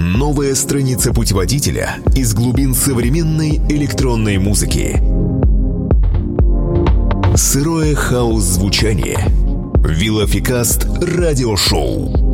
Новая страница путеводителя из глубин современной электронной музыки. Сырое хаос-звучание. Вилофикаст радиошоу.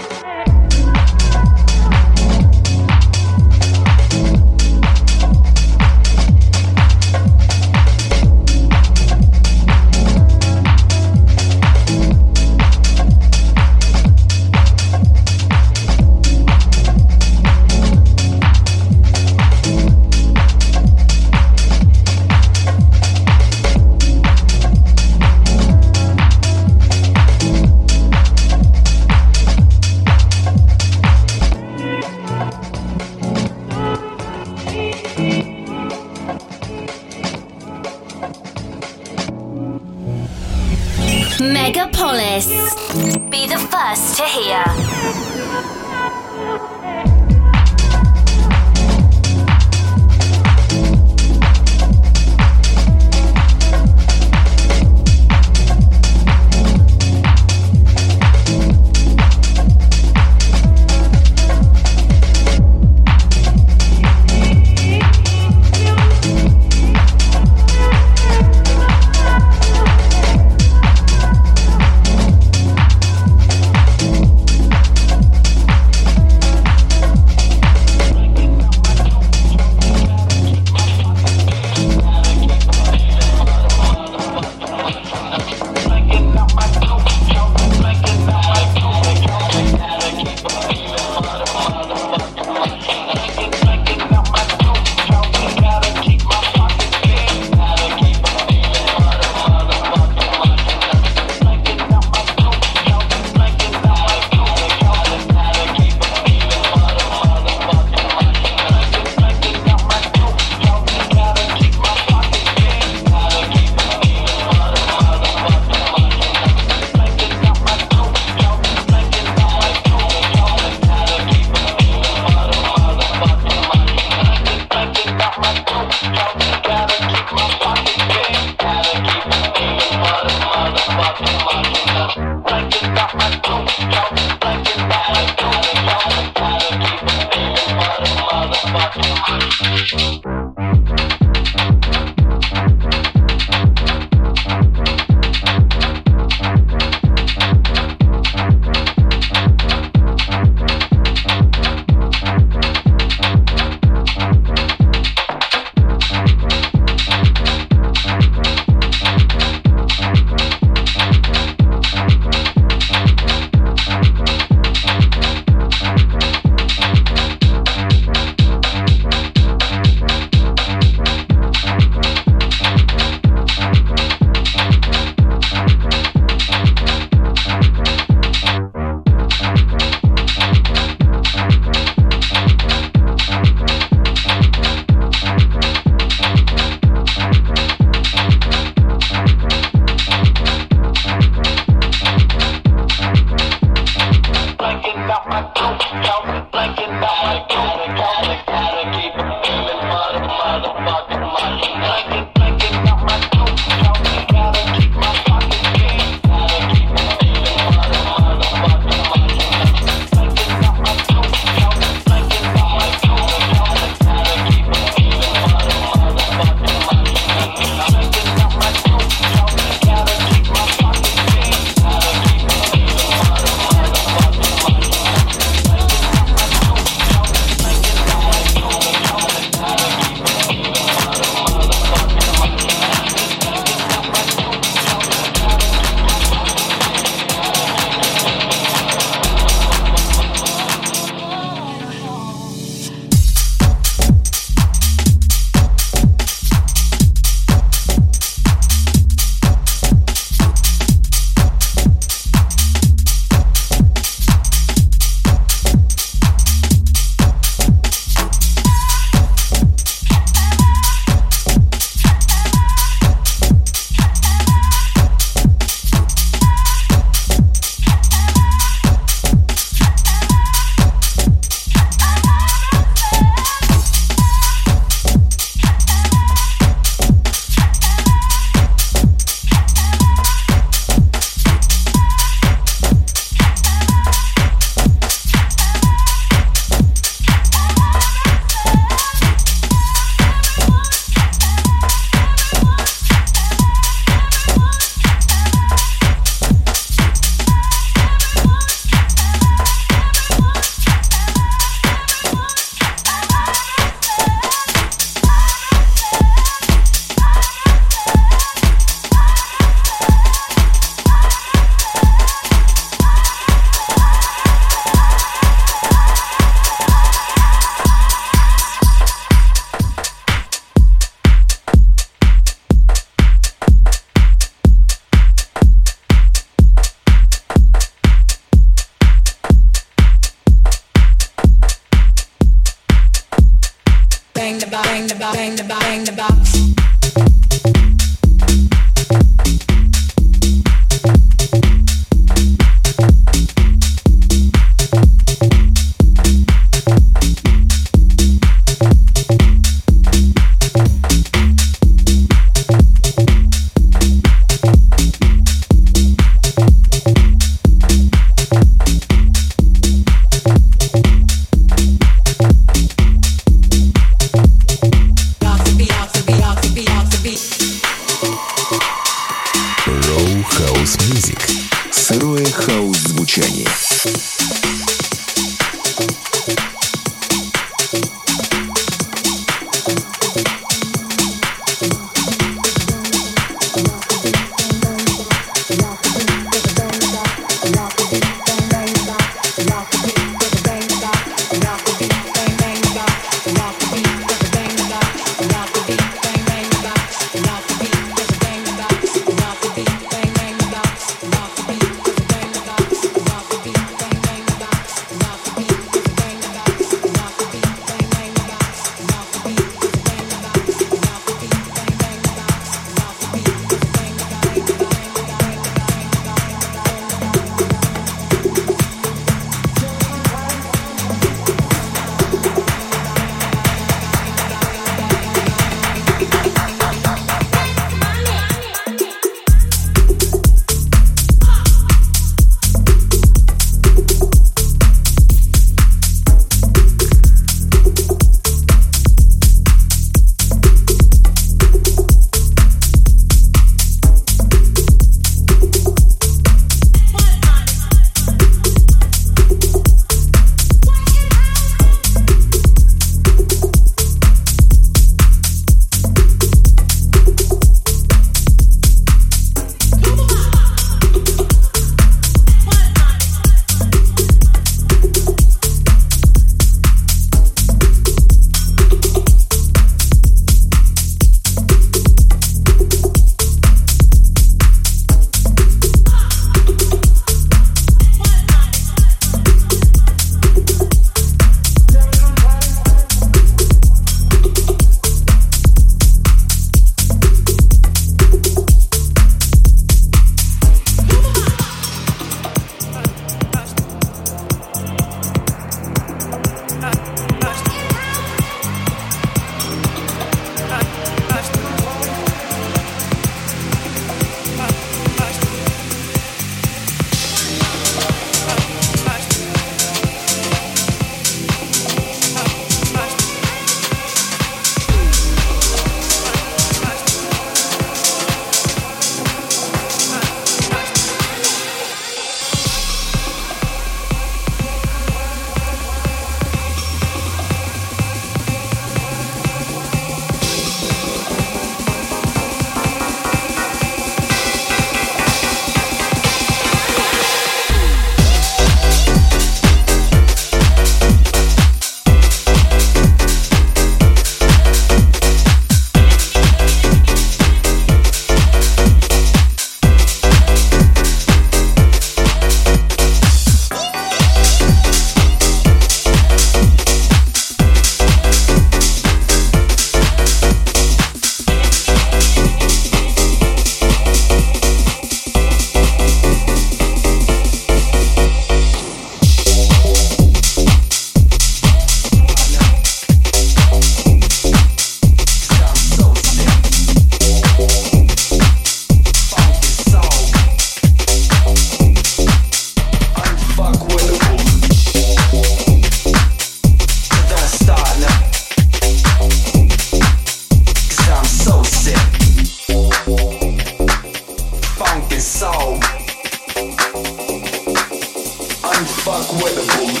fuck with the beat.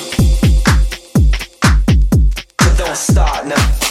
But don't start now.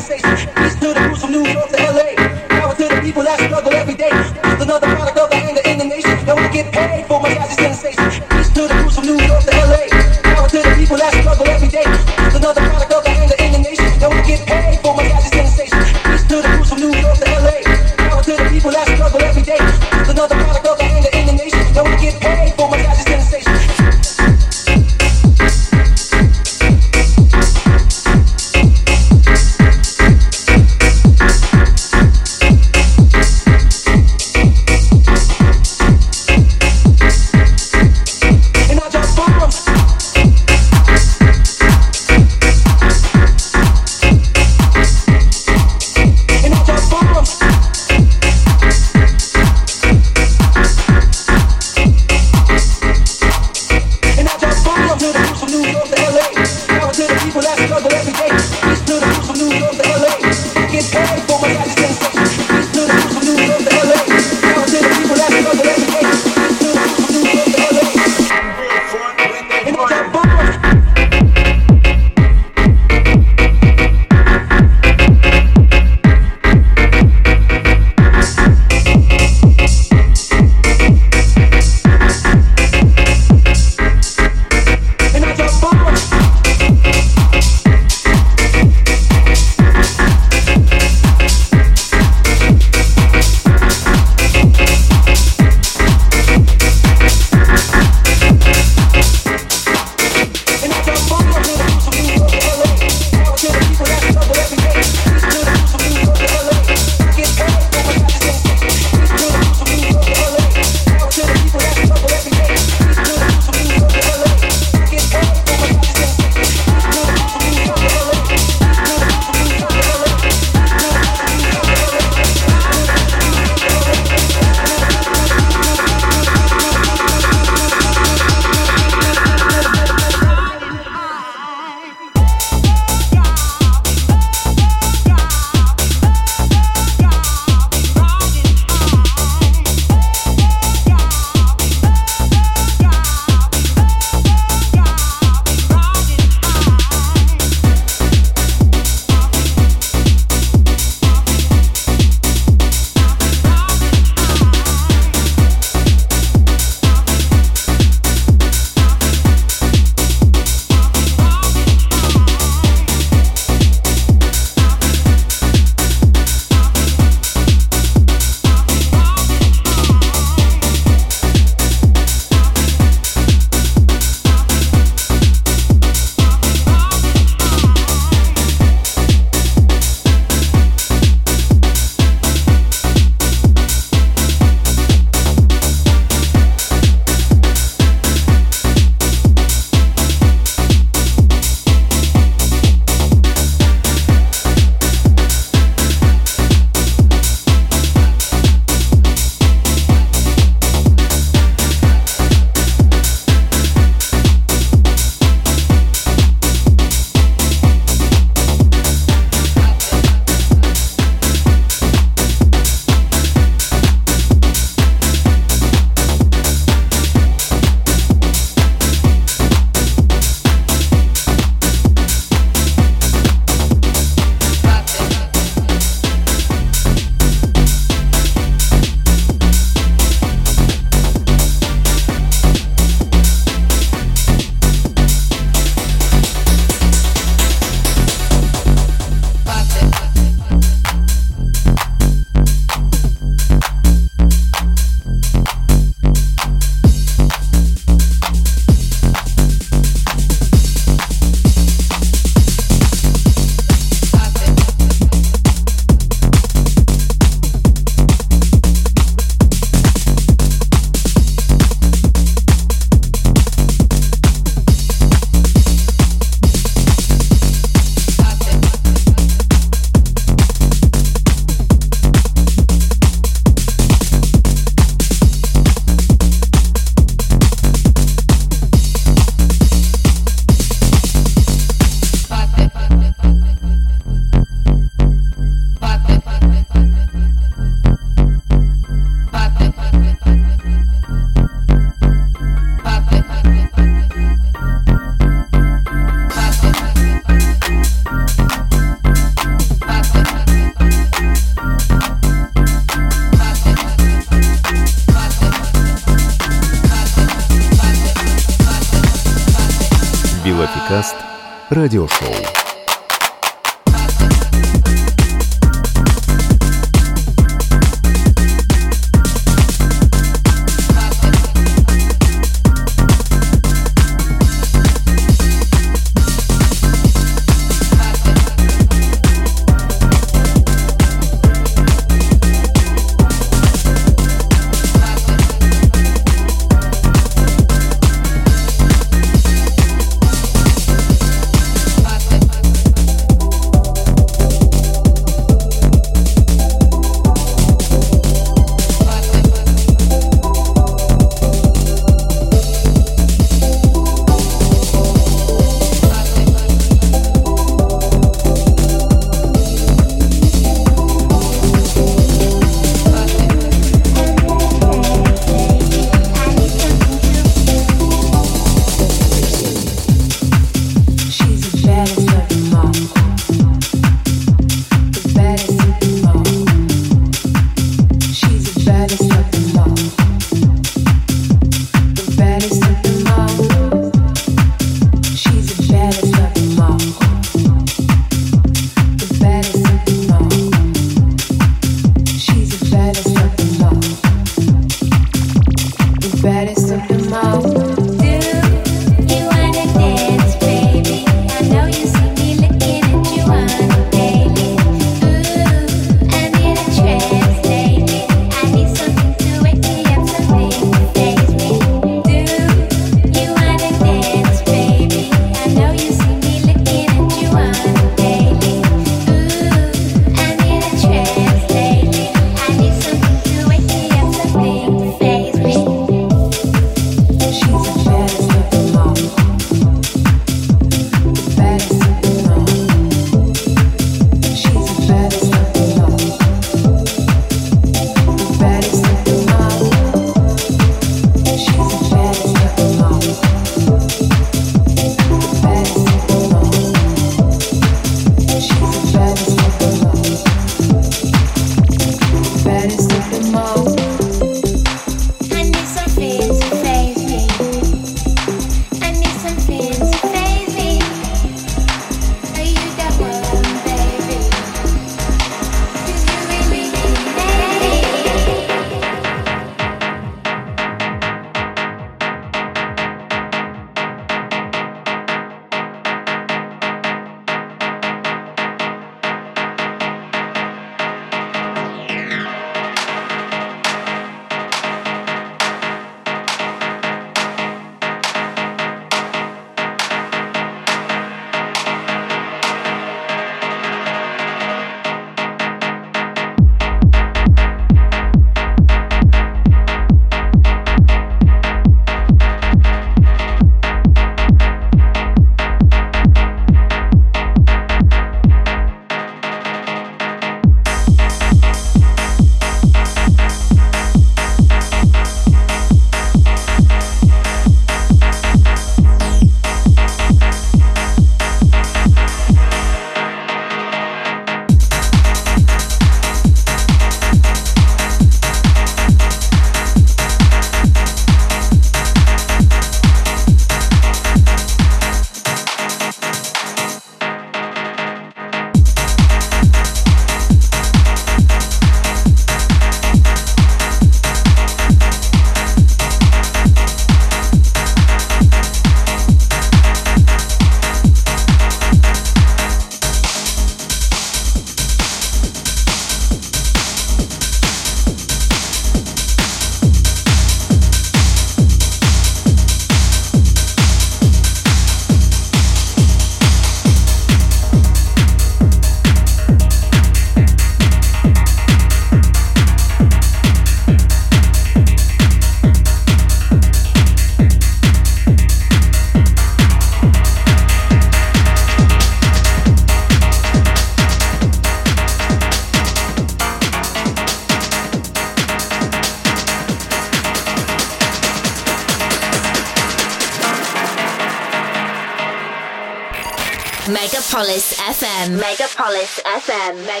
Amen.